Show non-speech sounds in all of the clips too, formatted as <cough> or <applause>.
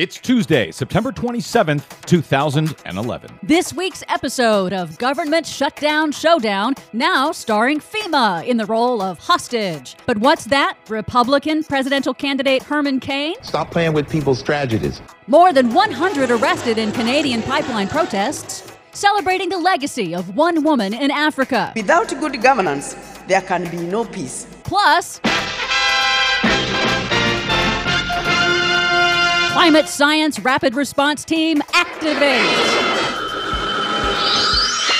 It's Tuesday, September 27th, 2011. This week's episode of Government Shutdown Showdown, now starring FEMA in the role of hostage. But what's that? Republican presidential candidate Herman Cain? Stop playing with people's tragedies. More than 100 arrested in Canadian pipeline protests, celebrating the legacy of one woman in Africa. Without good governance, there can be no peace. Plus, Climate Science Rapid Response Team activate.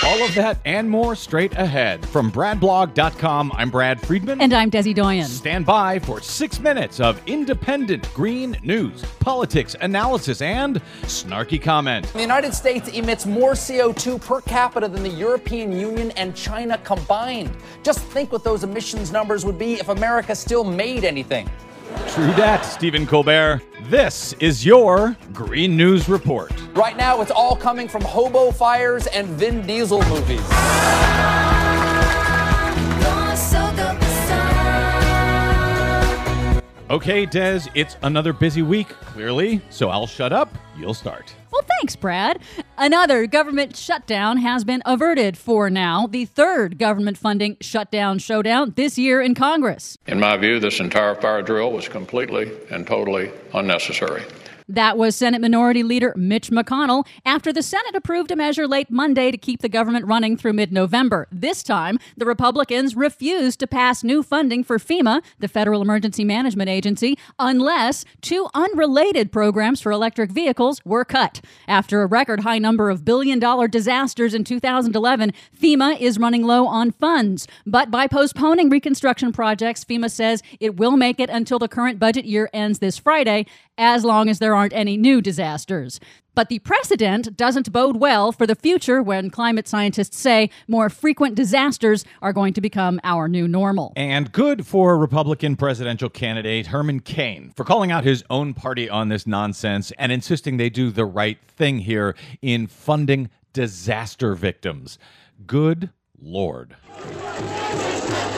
All of that and more straight ahead. From BradBlog.com, I'm Brad Friedman. And I'm Desi Doyen. Stand by for six minutes of independent green news, politics, analysis, and snarky comment. The United States emits more CO2 per capita than the European Union and China combined. Just think what those emissions numbers would be if America still made anything. True that, Stephen Colbert. This is your Green News Report. Right now, it's all coming from hobo fires and Vin Diesel movies. Okay, Des, it's another busy week, clearly, so I'll shut up. You'll start. Well, thanks, Brad. Another government shutdown has been averted for now, the third government funding shutdown showdown this year in Congress. In my view, this entire fire drill was completely and totally unnecessary. That was Senate Minority Leader Mitch McConnell after the Senate approved a measure late Monday to keep the government running through mid November. This time, the Republicans refused to pass new funding for FEMA, the Federal Emergency Management Agency, unless two unrelated programs for electric vehicles were cut. After a record high number of billion dollar disasters in 2011, FEMA is running low on funds. But by postponing reconstruction projects, FEMA says it will make it until the current budget year ends this Friday, as long as there aren't any new disasters. But the precedent doesn't bode well for the future when climate scientists say more frequent disasters are going to become our new normal. And good for Republican presidential candidate Herman Cain for calling out his own party on this nonsense and insisting they do the right thing here in funding disaster victims. Good Lord.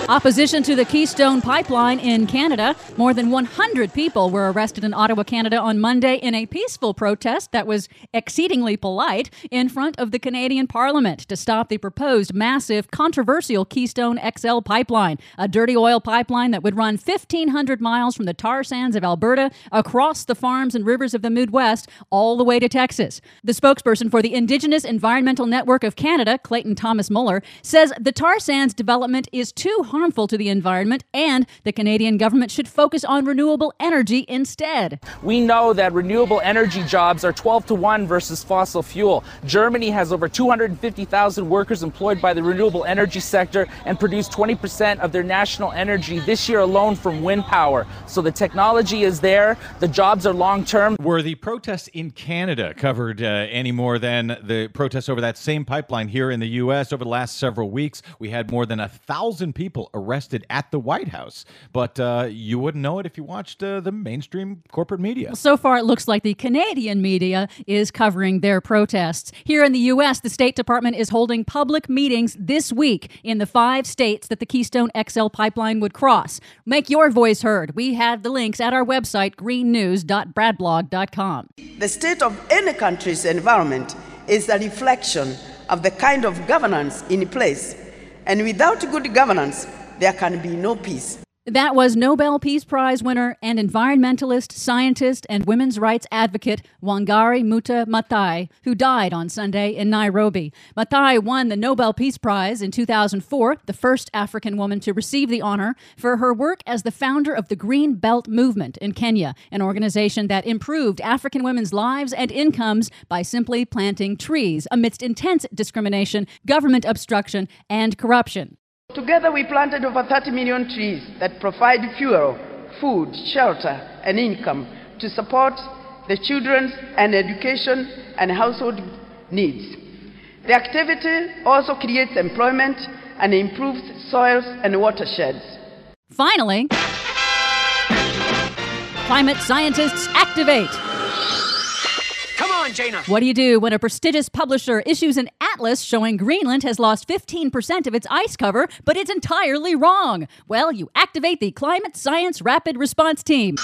Opposition to the Keystone Pipeline in Canada. More than 100 people were arrested in Ottawa, Canada on Monday in a peaceful protest that was exceedingly polite in front of the Canadian Parliament to stop the proposed massive, controversial Keystone XL pipeline, a dirty oil pipeline that would run 1,500 miles from the tar sands of Alberta across the farms and rivers of the Midwest all the way to Texas. The spokesperson for the Indigenous Environmental Network of Canada, Clayton Thomas Muller, says the tar sands development is too harmful to the environment and the Canadian government should focus on renewable energy instead. We know that renewable energy jobs are 12 to 1 versus fossil fuel. Germany has over 250,000 workers employed by the renewable energy sector and produce 20% of their national energy this year alone from wind power. So the technology is there, the jobs are long term. Were the protests in Canada covered uh, any more than the protests over that same pipeline here in the U.S. over the last several weeks? We had more than a thousand people people arrested at the White House. But uh, you wouldn't know it if you watched uh, the mainstream corporate media. So far, it looks like the Canadian media is covering their protests. Here in the U.S., the State Department is holding public meetings this week in the five states that the Keystone XL pipeline would cross. Make your voice heard. We have the links at our website, greennews.bradblog.com. The state of any country's environment is a reflection of the kind of governance in place and without good governance, there can be no peace. That was Nobel Peace Prize winner and environmentalist, scientist, and women's rights advocate Wangari Maathai Maathai, who died on Sunday in Nairobi. Maathai won the Nobel Peace Prize in 2004, the first African woman to receive the honor, for her work as the founder of the Green Belt Movement in Kenya, an organization that improved African women's lives and incomes by simply planting trees amidst intense discrimination, government obstruction, and corruption. Together, we planted over 30 million trees that provide fuel, food, shelter, and income to support the children's and education and household needs. The activity also creates employment and improves soils and watersheds. Finally, climate scientists activate. Come on, Jayna. What do you do when a prestigious publisher issues an atlas showing Greenland has lost 15% of its ice cover, but it's entirely wrong? Well, you activate the Climate Science Rapid Response Team.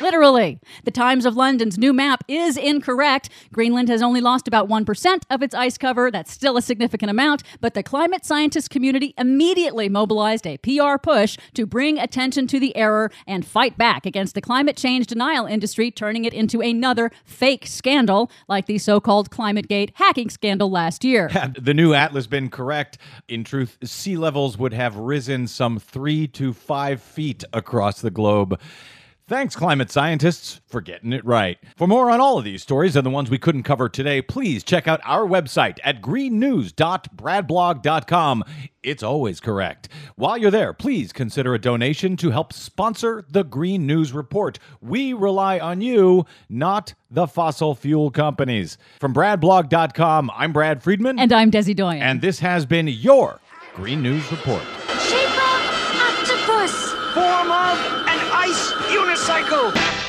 Literally. The Times of London's new map is incorrect. Greenland has only lost about 1% of its ice cover. That's still a significant amount, but the climate scientist community immediately mobilized a PR push to bring attention to the error and fight back against the climate change denial industry, turning it into another fake scandal like the so called ClimateGate hacking scandal last year. <laughs> Had the new atlas been correct, in truth, sea levels would have risen some three to five feet across the globe. Thanks, climate scientists, for getting it right. For more on all of these stories and the ones we couldn't cover today, please check out our website at greennews.bradblog.com. It's always correct. While you're there, please consider a donation to help sponsor the Green News Report. We rely on you, not the fossil fuel companies. From bradblog.com, I'm Brad Friedman. And I'm Desi Doyen. And this has been your Green News Report. Shape of octopus. Form of an ice unicycle.